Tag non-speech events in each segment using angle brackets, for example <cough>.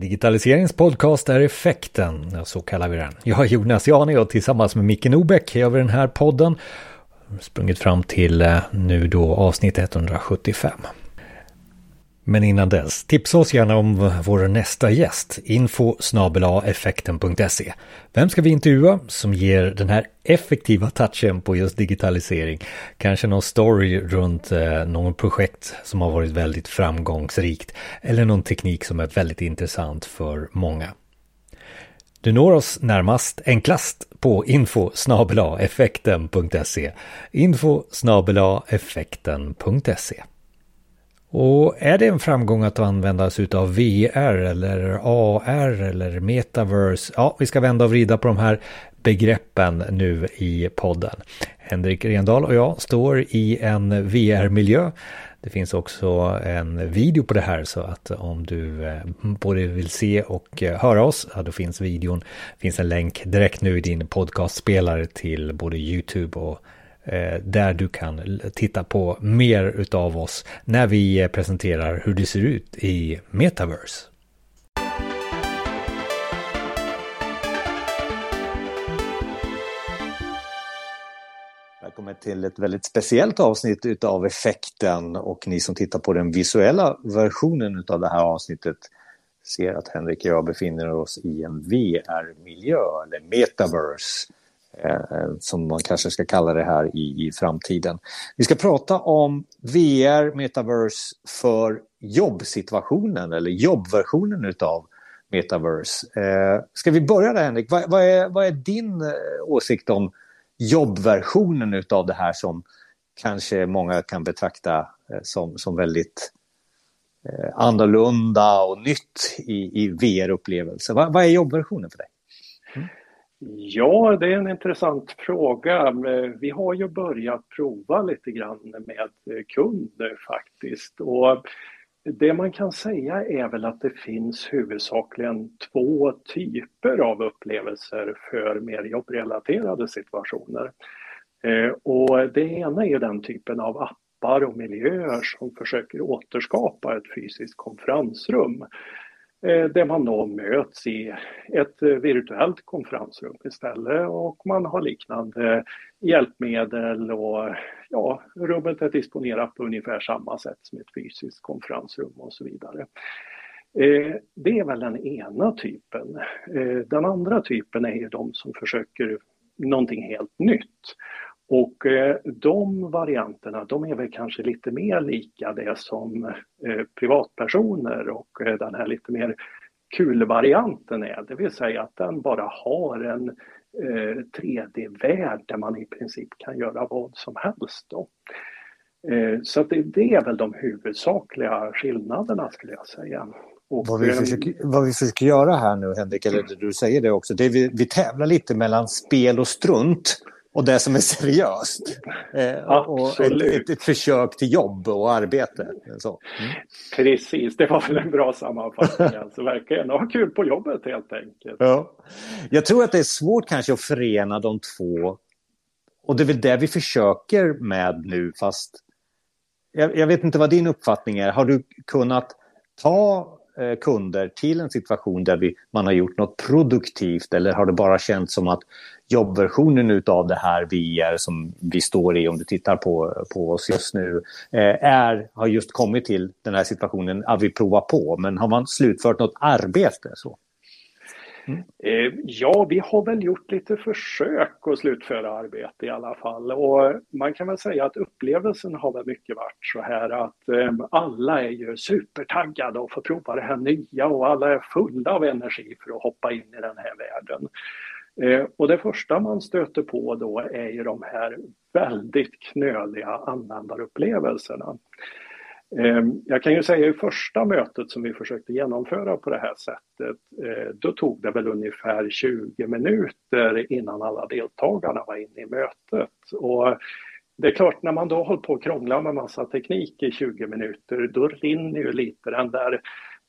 Digitaliseringens podcast är Effekten, så kallar vi den. Jag är Jonas Jani och tillsammans med Micke Nobäck gör vi den här podden. Sprungit fram till eh, nu då avsnitt 175. Men innan dess, tipsa oss gärna om vår nästa gäst, info effekten.se. Vem ska vi intervjua som ger den här effektiva touchen på just digitalisering? Kanske någon story runt eh, någon projekt som har varit väldigt framgångsrikt eller någon teknik som är väldigt intressant för många. Du når oss närmast enklast på info effekten.se info effekten.se och är det en framgång att använda sig av VR eller AR eller metaverse? Ja, vi ska vända och vrida på de här begreppen nu i podden. Henrik Rendahl och jag står i en VR-miljö. Det finns också en video på det här så att om du eh, både vill se och eh, höra oss, ja, då finns videon. Det finns en länk direkt nu i din podcastspelare till både YouTube och Eh, där du kan titta på mer utav oss när vi eh, presenterar hur det ser ut i Metaverse. Välkommen till ett väldigt speciellt avsnitt utav Effekten och ni som tittar på den visuella versionen utav det här avsnittet ser att Henrik och jag befinner oss i en VR-miljö, eller metaverse. Eh, som man kanske ska kalla det här i, i framtiden. Vi ska prata om VR, metaverse för jobbsituationen eller jobbversionen utav metaverse. Eh, ska vi börja där Henrik? Vad, vad, är, vad är din eh, åsikt om jobbversionen utav det här som kanske många kan betrakta eh, som, som väldigt eh, annorlunda och nytt i, i VR-upplevelser? Vad, vad är jobbversionen för dig? Ja, det är en intressant fråga. Eh, vi har ju börjat prova lite grann med kunder eh, faktiskt. Och det man kan säga är väl att det finns huvudsakligen två typer av upplevelser för mer jobbrelaterade situationer. Eh, och det ena är den typen av appar och miljöer som försöker återskapa ett fysiskt konferensrum Eh, där man då möts i ett eh, virtuellt konferensrum istället och man har liknande hjälpmedel och ja, rummet är disponerat på ungefär samma sätt som ett fysiskt konferensrum och så vidare. Eh, det är väl den ena typen. Eh, den andra typen är ju de som försöker någonting helt nytt. Och eh, de varianterna, de är väl kanske lite mer lika det som eh, privatpersoner och eh, den här lite mer kulvarianten är, det vill säga att den bara har en 3D-värld där man i princip kan göra vad som helst. Då. Så det, det är väl de huvudsakliga skillnaderna skulle jag säga. Och, vad, vi försöker, vad vi försöker göra här nu Henrik, eller du säger det också, det är vi, vi tävlar lite mellan spel och strunt och det som är seriöst. Eh, och ett, ett, ett, försök till jobb och arbete. Så. Mm. Precis, det var väl en bra sammanfattning. <laughs> alltså, verkligen ha kul på jobbet helt enkelt. Ja. Jag tror att det är svårt kanske att förena de två. Och det är väl det vi försöker med nu, fast jag, jag vet inte vad din uppfattning är. Har du kunnat ta Eh, kunder till en situation där vi, man har gjort något produktivt eller har det bara känts som att jobbversionen av det här VR som vi står i, om du tittar på, på oss just nu, eh, är, har just kommit till den här situationen att vi provar på. Men har man slutfört något arbete? så? Mm. Eh, ja, vi har väl gjort lite försök att slutföra arbete i alla fall. Och man kan väl säga att upplevelsen har väl mycket varit så här att eh, alla är ju supertaggade och får prova det här nya och alla är fulla av energi för att hoppa in i den här världen. Eh, och det första man stöter på då är ju de här väldigt knöliga användarupplevelserna. Eh, jag kan ju säga i första mötet som vi försökte genomföra på det här sättet, eh, då tog det väl ungefär 20 minuter innan alla deltagarna var inne i mötet. Och det är klart, när man då håller på att krångla med massa teknik i 20 minuter, då rinner ju lite den där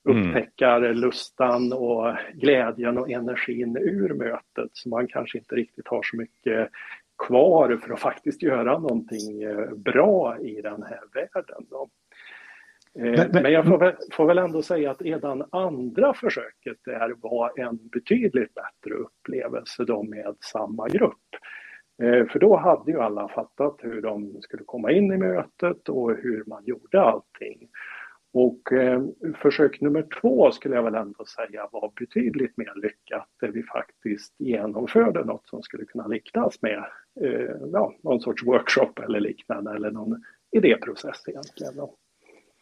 Mm. upptäckar mm. lustan och glädjen och energin ur mötet så man kanske inte riktigt har så mycket kvar för att faktiskt göra någonting eh, bra i den här världen. Då. Men, men, men jag får väl, får väl, ändå säga att redan andra försöket där var en betydligt bättre upplevelse då med samma grupp. För då hade ju alla fattat hur de skulle komma in i mötet och hur man gjorde allting. Och eh, försök nummer två skulle jag väl ändå säga var betydligt mer lyckat där vi faktiskt genomförde något som skulle kunna liknas med eh, ja, någon sorts workshop eller liknande eller någon idéprocess egentligen. Då.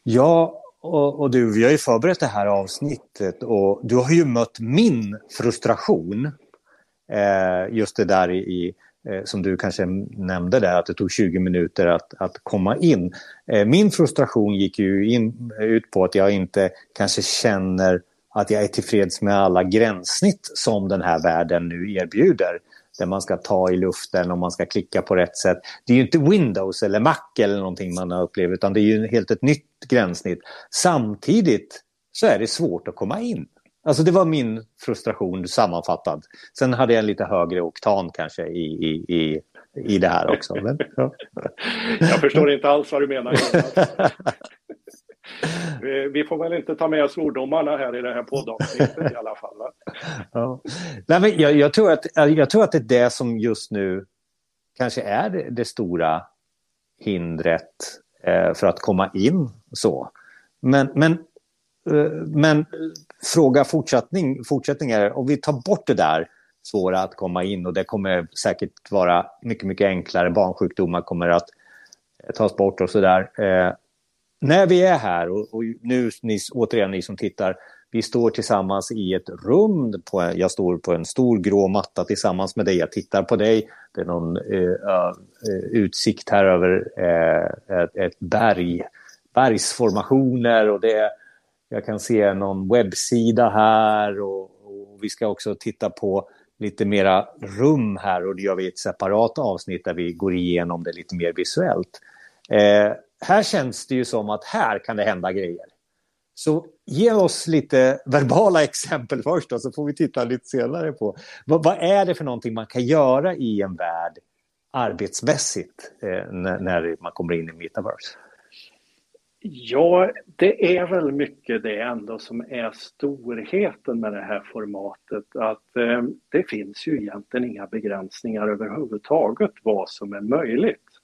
Ja, och, och, du, vi har ju förberett det här avsnittet och du har ju mött min frustration. Eh, just det där i, i Eh, som du kanske nämnde där, att det tog 20 minuter att, att komma in. Eh, min frustration gick ju in, ut på att jag inte kanske känner att jag är tillfreds med alla gränssnitt som den här världen nu erbjuder. Där man ska ta i luften och man ska klicka på rätt sätt. Det är ju inte Windows eller Mac eller någonting man har upplevt utan det är ju helt ett nytt gränssnitt. Samtidigt så är det svårt att komma in. Alltså det var min frustration sammanfattad. Sen hade jag en lite högre oktan kanske i, i, i, i det här också. Men, ja. <laughs> Jag förstår inte alls vad du menar. <laughs> Vi får väl inte ta med svordomarna här i det här poddavsnittet i alla fall. Ja. Nej, men jag, jag, tror att, jag tror att det är det som just nu kanske är det, det stora hindret Eh, för att komma in. så. Men, men, eh, men fråga fortsättning, fortsättning är, om vi tar bort det där svåra att komma in och det kommer säkert vara mycket, mycket enklare. Barnsjukdomar kommer att eh, tas bort och sådär. Eh, när vi är här och, och, nu, ni, återigen ni som tittar, vi står tillsammans i ett rum. På, jag står på en stor grå matta tillsammans med dig. Jag tittar på dig. Det är någon eh, eh utsikt här över eh, ett, ett berg, bergsformationer och det jag kan se någon webbsida här och, och, vi ska också titta på lite mera rum här och det gör vi i ett separat avsnitt där vi går igenom det lite mer visuellt. Eh, här känns det ju som att här kan det hända grejer. Så ge oss lite verbala <laughs> exempel först då, så får vi titta lite senare på vad, vad är det för någonting man kan göra i en värld arbetsmässigt eh, när, när man kommer in i metaverse. Ja, det är väl mycket det ändå som är storheten med det här formatet. Att eh, det finns ju egentligen inga begränsningar överhuvudtaget vad som är möjligt.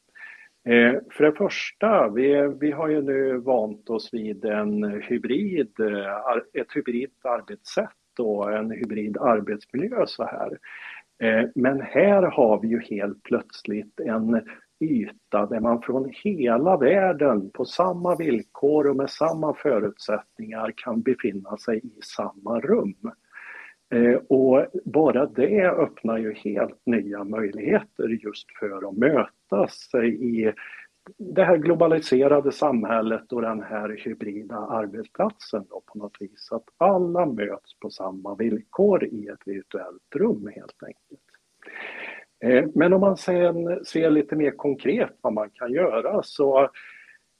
Eh, för det första, vi, vi har ju nu vant oss vid en hybrid, eh, ett hybrid arbetssätt och en hybrid arbetsmiljö så här. Eh, men här har vi ju helt plötsligt en yta där man från hela världen på samma villkor och med samma förutsättningar kan befinna sig i samma rum. Eh, och bara det öppnar ju helt nya möjligheter just för att mötas i det här globaliserade samhället och den här hybrida arbetsplatsen då på något vis. Att alla möts på samma villkor i ett virtuellt rum helt enkelt. Eh, men om man sen ser lite mer konkret vad man kan göra så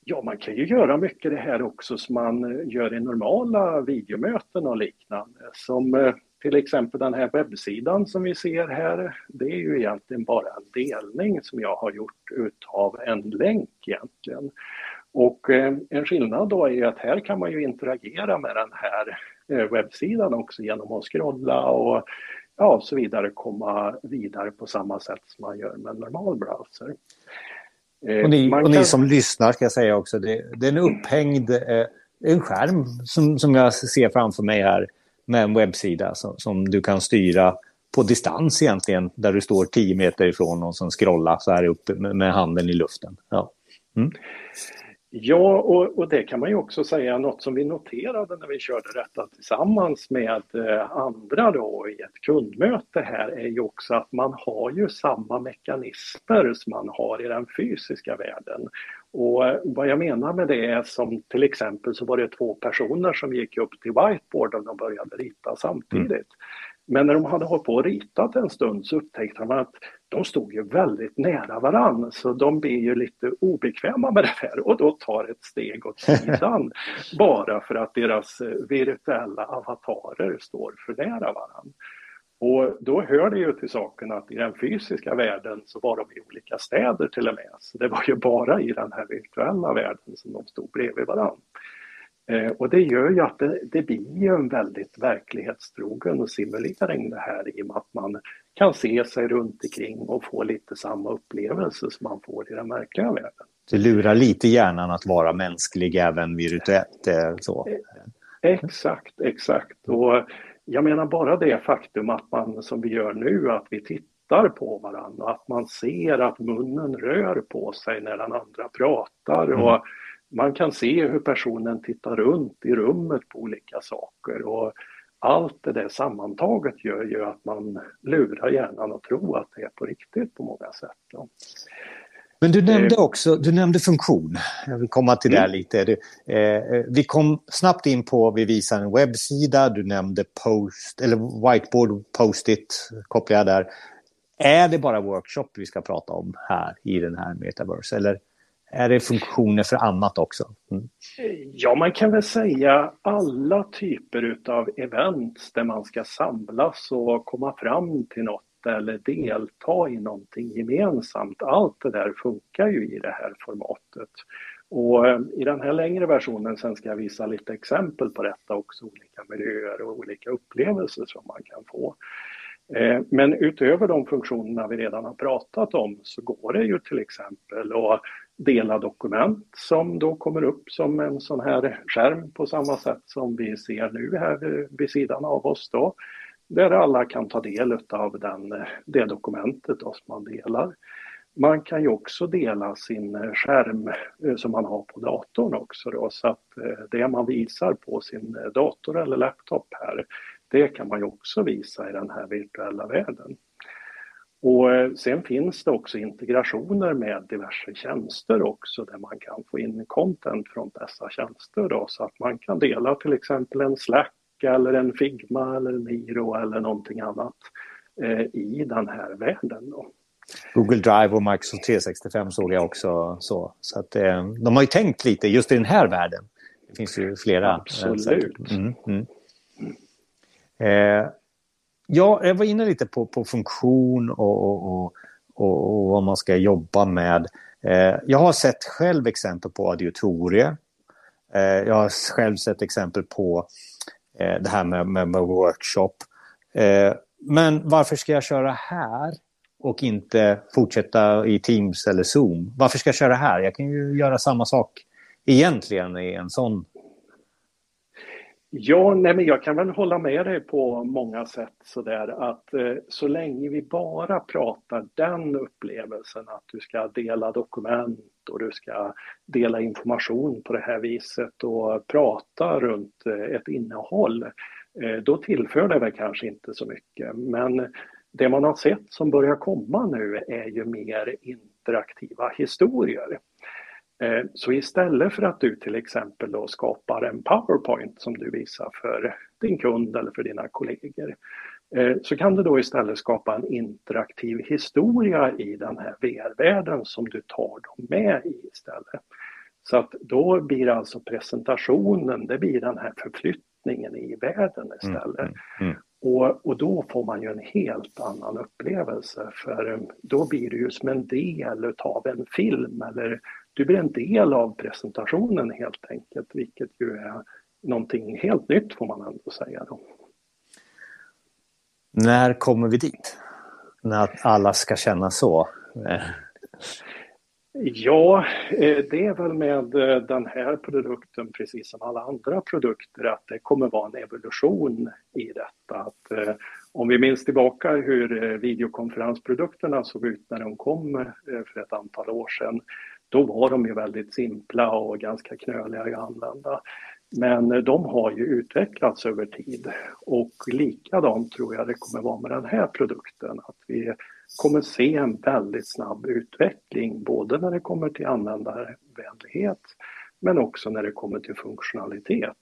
Ja, man kan ju göra mycket det här också som man gör i normala videomöten och liknande. Som eh, till exempel den här webbsidan som vi ser här. Det är ju egentligen bara en delning som jag har gjort utav en länk egentligen. Och eh, en skillnad då är att här kan man ju interagera med den här webbsidan också genom att scrolla och ja, så vidare komma vidare på samma sätt som man gör med en normal browser. Eh, och ni, kan... och ni, som lyssnar ska jag säga också, det, det är en upphängd eh, en skärm som, som jag ser framför mig här med en webbsida som, som du kan styra på distans egentligen, där du står 10 meter ifrån och som scrollar så här upp med, med handen i luften. Ja. Mm. Ja, och, och, det kan man ju också säga, något som vi noterade när vi körde detta tillsammans med eh, andra då i ett kundmöte här är ju också att man har ju samma mekanismer som man har i den fysiska världen. Och vad jag menar med det är som till exempel så var det två personer som gick upp till whiteboarden och började rita samtidigt. Mm. Men när de hade hållit på och ritat en stund så upptäckte de att de stod ju väldigt nära varann så de blir ju lite obekväma med det här och då tar ett steg åt sidan <laughs> bara för att deras virtuella avatarer står för nära varann. Och då hör det ju till saken att i den fysiska världen så var de i olika städer till och med. Så det var ju bara i den här virtuella världen som de stod bredvid varann. Eh, och det gör ju att det, det blir en väldigt verklighetstrogen simulering det här i och med att man kan se sig runt omkring och få lite samma upplevelse som man får i den verkliga världen. Det lurar lite hjärnan att vara mänsklig även virtuellt. Eh, så. Exakt, exakt. Och jag menar bara det faktum att man som vi gör nu, att vi tittar på varandra, att man ser att munnen rör på sig när den andra pratar mm. och man kan se hur personen tittar runt i rummet på olika saker och allt det där sammantaget gör ju att man lurar hjärnan att tro att det är på riktigt på många sätt. Men du nämnde eh. också, du nämnde funktion. Jag vill komma till mm. det lite. Du, eh, vi kom snabbt in på, vi visar en webbsida, du nämnde post, eller whiteboard, post-it kopplar jag där. Är det bara workshop vi ska prata om här i den här metaverse eller är det funktioner för annat också? Mm. Ja, man kan väl säga alla typer av events där man ska samlas och komma fram till något eller delta i någonting gemensamt. Allt det där funkar ju i det här formatet. Och eh, i den här längre versionen sen ska jag visa lite exempel på detta också, olika miljöer och olika upplevelser som man kan få. Eh, men utöver de funktionerna vi redan har pratat om så går det ju till exempel att dela dokument som då kommer upp som en sån här skärm på samma sätt som vi ser nu här vid sidan av oss då där alla kan ta del av den, det dokumentet då som man delar. Man kan ju också dela sin eh, skärm eh, som man har på datorn också då, så att eh, det man visar på sin dator eller laptop här, det kan man ju också visa i den här virtuella världen. Och sen finns det också integrationer med diverse tjänster också där man kan få in content från dessa tjänster då, så att man kan dela till exempel en Slack eller en Figma eller en Miro eller någonting annat eh, i den här världen. Då. Google Drive och Microsoft 365 såg jag också. Så, så att, eh, de har ju tänkt lite just i den här världen. Det finns ju flera. Eh, Absolut. Mm, mm. Eh, ja, jag var inne lite på, på funktion och, och, och, och, vad man ska jobba med. Eh, jag har sett själv exempel på auditorier. Eh, jag har själv sett exempel på Eh, det här med, med, med workshop. Eh, men varför ska jag köra här och inte fortsätta i Teams eller Zoom? Varför ska jag köra här? Jag kan ju göra samma sak egentligen i en sån Ja, nej men jag kan väl hålla med dig på många sätt sådär att eh, så länge vi bara pratar den upplevelsen att du ska dela dokument och du ska dela information på det här viset och prata runt eh, ett innehåll, eh, då tillför det väl kanske inte så mycket. Men det man har sett som börjar komma nu är ju mer interaktiva historier. Eh, så istället för att du till exempel då skapar en PowerPoint som du visar för din kund eller för dina kollegor eh, så kan du då istället skapa en interaktiv historia i den här VR-världen som du tar dem med i istället. Så att då blir alltså presentationen, det blir den här förflyttningen i världen mm, istället. Mm, mm, mm. Och, och då får man ju en helt annan upplevelse för då blir det ju som en del utav en film eller du blir en del av presentationen helt enkelt, vilket ju är någonting helt nytt får man ändå säga. Då. När kommer vi dit? När alla ska känna så? Ja, eh, det är väl med eh, den här produkten precis som alla andra produkter att det kommer vara en evolution i detta. Att, eh, om vi minns tillbaka hur videokonferensprodukterna såg ut när de kom för ett antal år sedan då var de ju väldigt simpla och ganska knöliga att använda. Men de har ju utvecklats över tid och likadant tror jag det kommer vara med den här produkten. Att vi kommer se en väldigt snabb utveckling både när det kommer till användarvänlighet men också när det kommer till funktionalitet.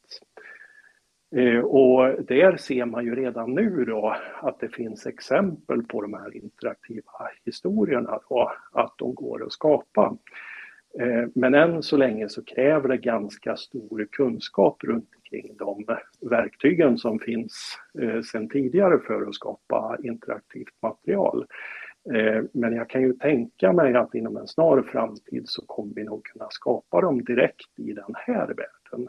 Eh, och där ser man ju redan nu då att det finns exempel på de här interaktiva historierna då, att de går att skapa. Eh, men än så länge så kräver det ganska stor kunskap runt omkring de verktygen som finns eh, sedan tidigare för att skapa interaktivt material. Eh, men jag kan ju tänka mig att inom en snar framtid så kommer vi nog kunna skapa dem direkt i den här världen.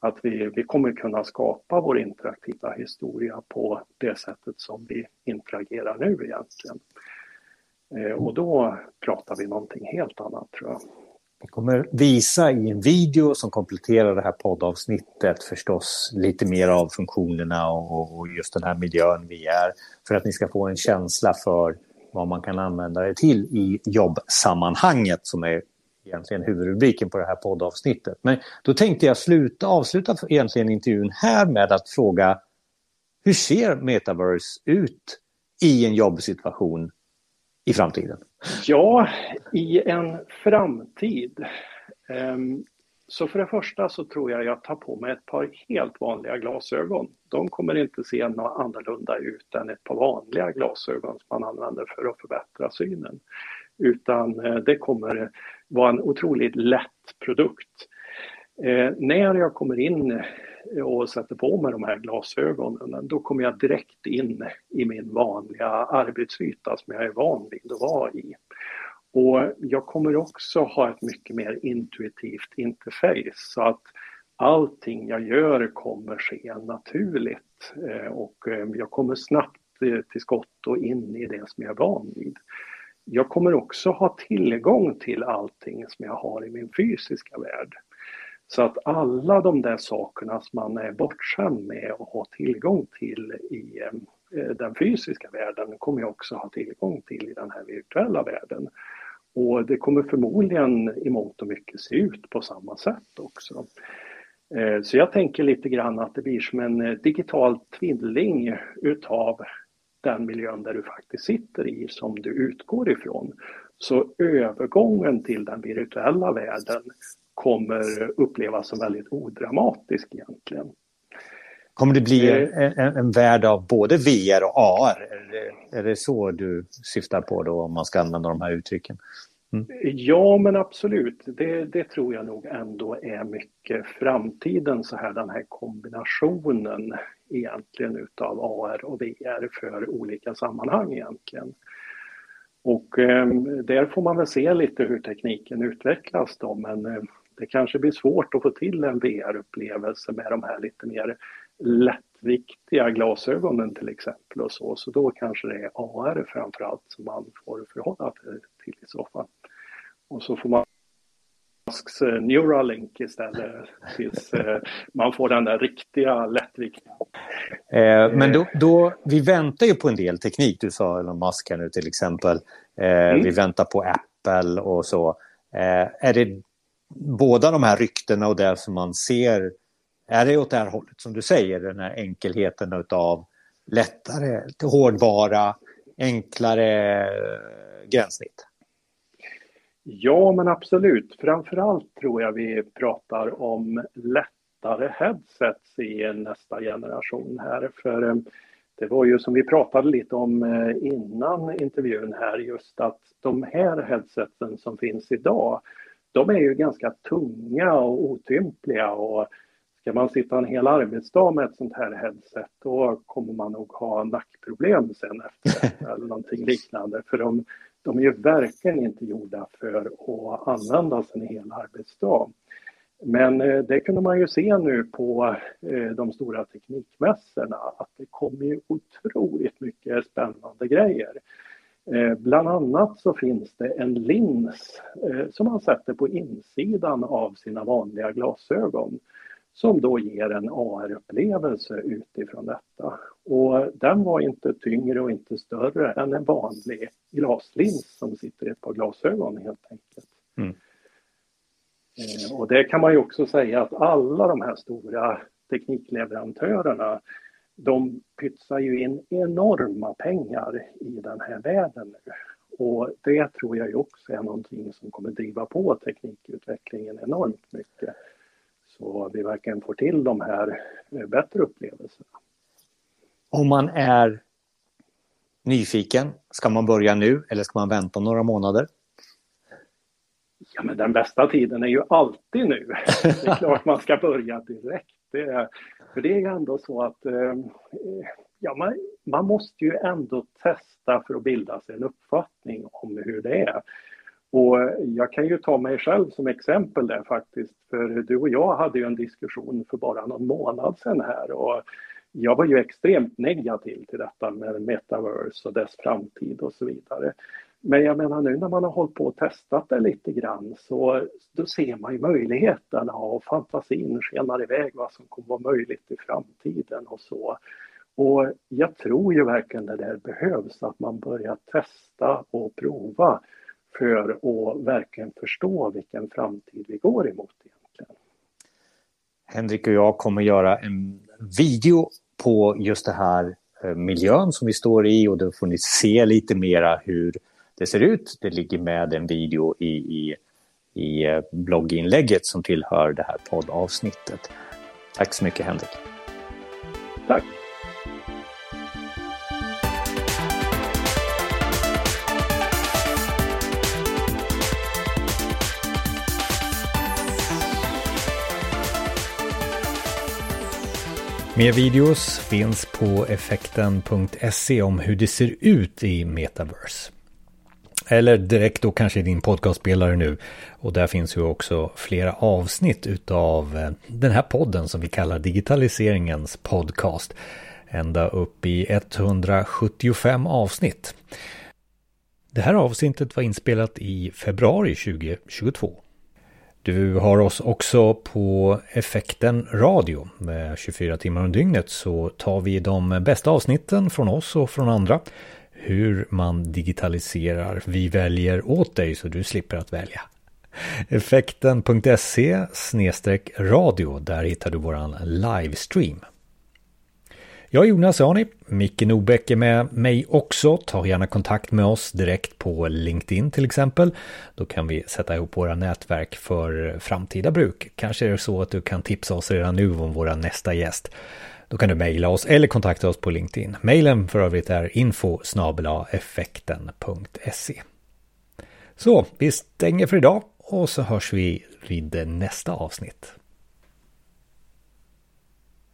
att vi, vi kommer kunna skapa vår interaktiva historia på det sättet som vi interagerar nu egentligen. Och då pratar vi någonting helt annat tror jag. Vi kommer visa i en video som kompletterar det här poddavsnittet förstås lite mer av funktionerna och, just den här miljön vi är. För att ni ska få en känsla för vad man kan använda det till i jobbsammanhanget som är egentligen huvudrubriken på det här poddavsnittet. Men då tänkte jag sluta, avsluta egentligen intervjun här med att fråga hur ser metaverse ut i en jobbsituation i framtiden? Ja, i en framtid. Ehm, så för det första så tror jag jag tar på mig ett par helt vanliga glasögon. De kommer inte se något annorlunda ut än ett par vanliga glasögon som man använder för att förbättra synen. Utan eh, det kommer vara en otroligt lätt produkt. Eh, när jag kommer in och sätter på mig de här glasögonen, då kommer jag direkt in i min vanliga arbetsyta som jag är van vid att vara i. Och jag kommer också ha ett mycket mer intuitivt interface så att allting jag gör kommer ske naturligt eh, och eh, jag kommer snabbt eh, till skott och in i det som jag är van vid. Jag kommer också ha tillgång till allting som jag har i min fysiska värld. Så att alla de där sakerna som man är bortskämd med och har tillgång till i eh, den fysiska världen kommer jag också ha tillgång till i den här virtuella världen. Och det kommer förmodligen i mångt och mycket se ut på samma sätt också. Eh, så jag tänker lite grann att det blir som en eh, digital tvilling utav den miljön där du faktiskt sitter i som du utgår ifrån. Så övergången till den virtuella världen kommer upplevas som väldigt odramatisk egentligen. Kommer det bli en, en, en värld av både VR och AR? Är det, är det så du syftar på då om man ska använda de här uttrycken? Mm. Ja men absolut, det, det, tror jag nog ändå är mycket framtiden så här den här kombinationen egentligen utav AR och VR för olika sammanhang egentligen. Och eh, där får man väl se lite hur tekniken utvecklas då men eh, det kanske blir svårt att få till en VR-upplevelse med de här lite mer lättviktiga glasögonen till exempel och så. Så då kanske det är AR framförallt som man får förhålla sig till i så fall. Och så får man Musks eh, Neuralink istället tills eh, man får den där riktiga lättviktiga. Eh, men då, då, vi väntar ju på en del teknik. Du sa Elon Musk här nu till exempel. Eh, mm. Vi väntar på Apple och så. Eh, är det båda de här ryktena och det som man ser är det åt det här hållet som du säger, den här enkelheten utav lättare hårdvara, enklare eh, gränssnitt? Ja, men absolut. Framförallt tror jag vi pratar om lättare headsets i nästa generation här. För eh, det var ju som vi pratade lite om eh, innan intervjun här, just att de här headseten som finns idag, de är ju ganska tunga och otympliga och Ska man sitta en hel arbetsdag med ett sånt här headset då kommer man nog ha nackproblem sen efter <laughs> eller någonting liknande. För de, de är ju verkligen inte gjorda för att användas en hel arbetsdag. Men eh, det kunde man ju se nu på eh, de stora teknikmässorna att det kommer ju otroligt mycket spännande grejer. Eh, bland annat så finns det en lins som man sätter på insidan av sina vanliga glasögon som då ger en AR-upplevelse utifrån detta. Och den var inte tyngre och inte större än en vanlig glaslins som sitter i ett par glasögon helt enkelt. Mm. Eh, och det kan man ju också säga att alla de här stora teknikleverantörerna de pytsar ju in enorma pengar i den här världen nu. Och det tror jag ju också är någonting som kommer driva på teknikutvecklingen enormt mycket. Så vi verkligen får till de här eh, bättre upplevelserna. Om man är nyfiken, ska man börja nu eller ska man vänta några månader? Ja, men den bästa tiden är ju alltid nu. <laughs> Det är klart man ska börja direkt. Det är, för det är ju ändå så att eh, ja, man, man måste ju ändå testa för att bilda sig en uppfattning om hur det är. Och jag kan ju ta mig själv som exempel där faktiskt, för du och jag hade ju en diskussion för bara någon månad sedan här och jag var ju extremt negativ till detta med metaverse och dess framtid och så vidare. Men jag menar nu när man har hållit på och testat det lite grann så då ser man ju möjligheterna och fantasin skenar iväg vad som kommer vara möjligt i framtiden och så. Och jag tror ju verkligen det där behövs, att man börjar testa och prova för att verkligen förstå vilken framtid vi går emot egentligen. Henrik och jag kommer göra en video på just det här eh, miljön som vi står i och då får ni se lite mera hur det ser ut. Det ligger med en video i, i, i eh, blogginlägget som tillhör det här poddavsnittet. Tack så mycket Henrik. Tack. Mer videos finns på effekten.se om hur det ser ut i metaverse. Eller direkt då kanske i din podcastspelare nu. Och där finns ju också flera avsnitt utav eh, den här podden som vi kallar digitaliseringens podcast. Ända upp i 175 avsnitt. Det här avsnittet var inspelat i februari 2022. Du har oss också på Effekten Radio. Med 24 timmar om dygnet så tar vi de bästa avsnitten från oss och från andra. Hur man digitaliserar. Vi väljer åt dig så du slipper att välja. Effekten.se radio. Där hittar du våran livestream. Jag är Jonas Arni, Micke Nobäck är med mig också. Ta gärna kontakt med oss direkt på LinkedIn till exempel. Då kan vi sätta ihop våra nätverk för framtida bruk. Kanske är det så att du kan tipsa oss redan nu om våra nästa gäst. Då kan du mejla oss eller kontakta oss på LinkedIn. Mejlen för övrigt är info effekten.se. Så, vi stänger för idag och så hörs vi vid nästa avsnitt.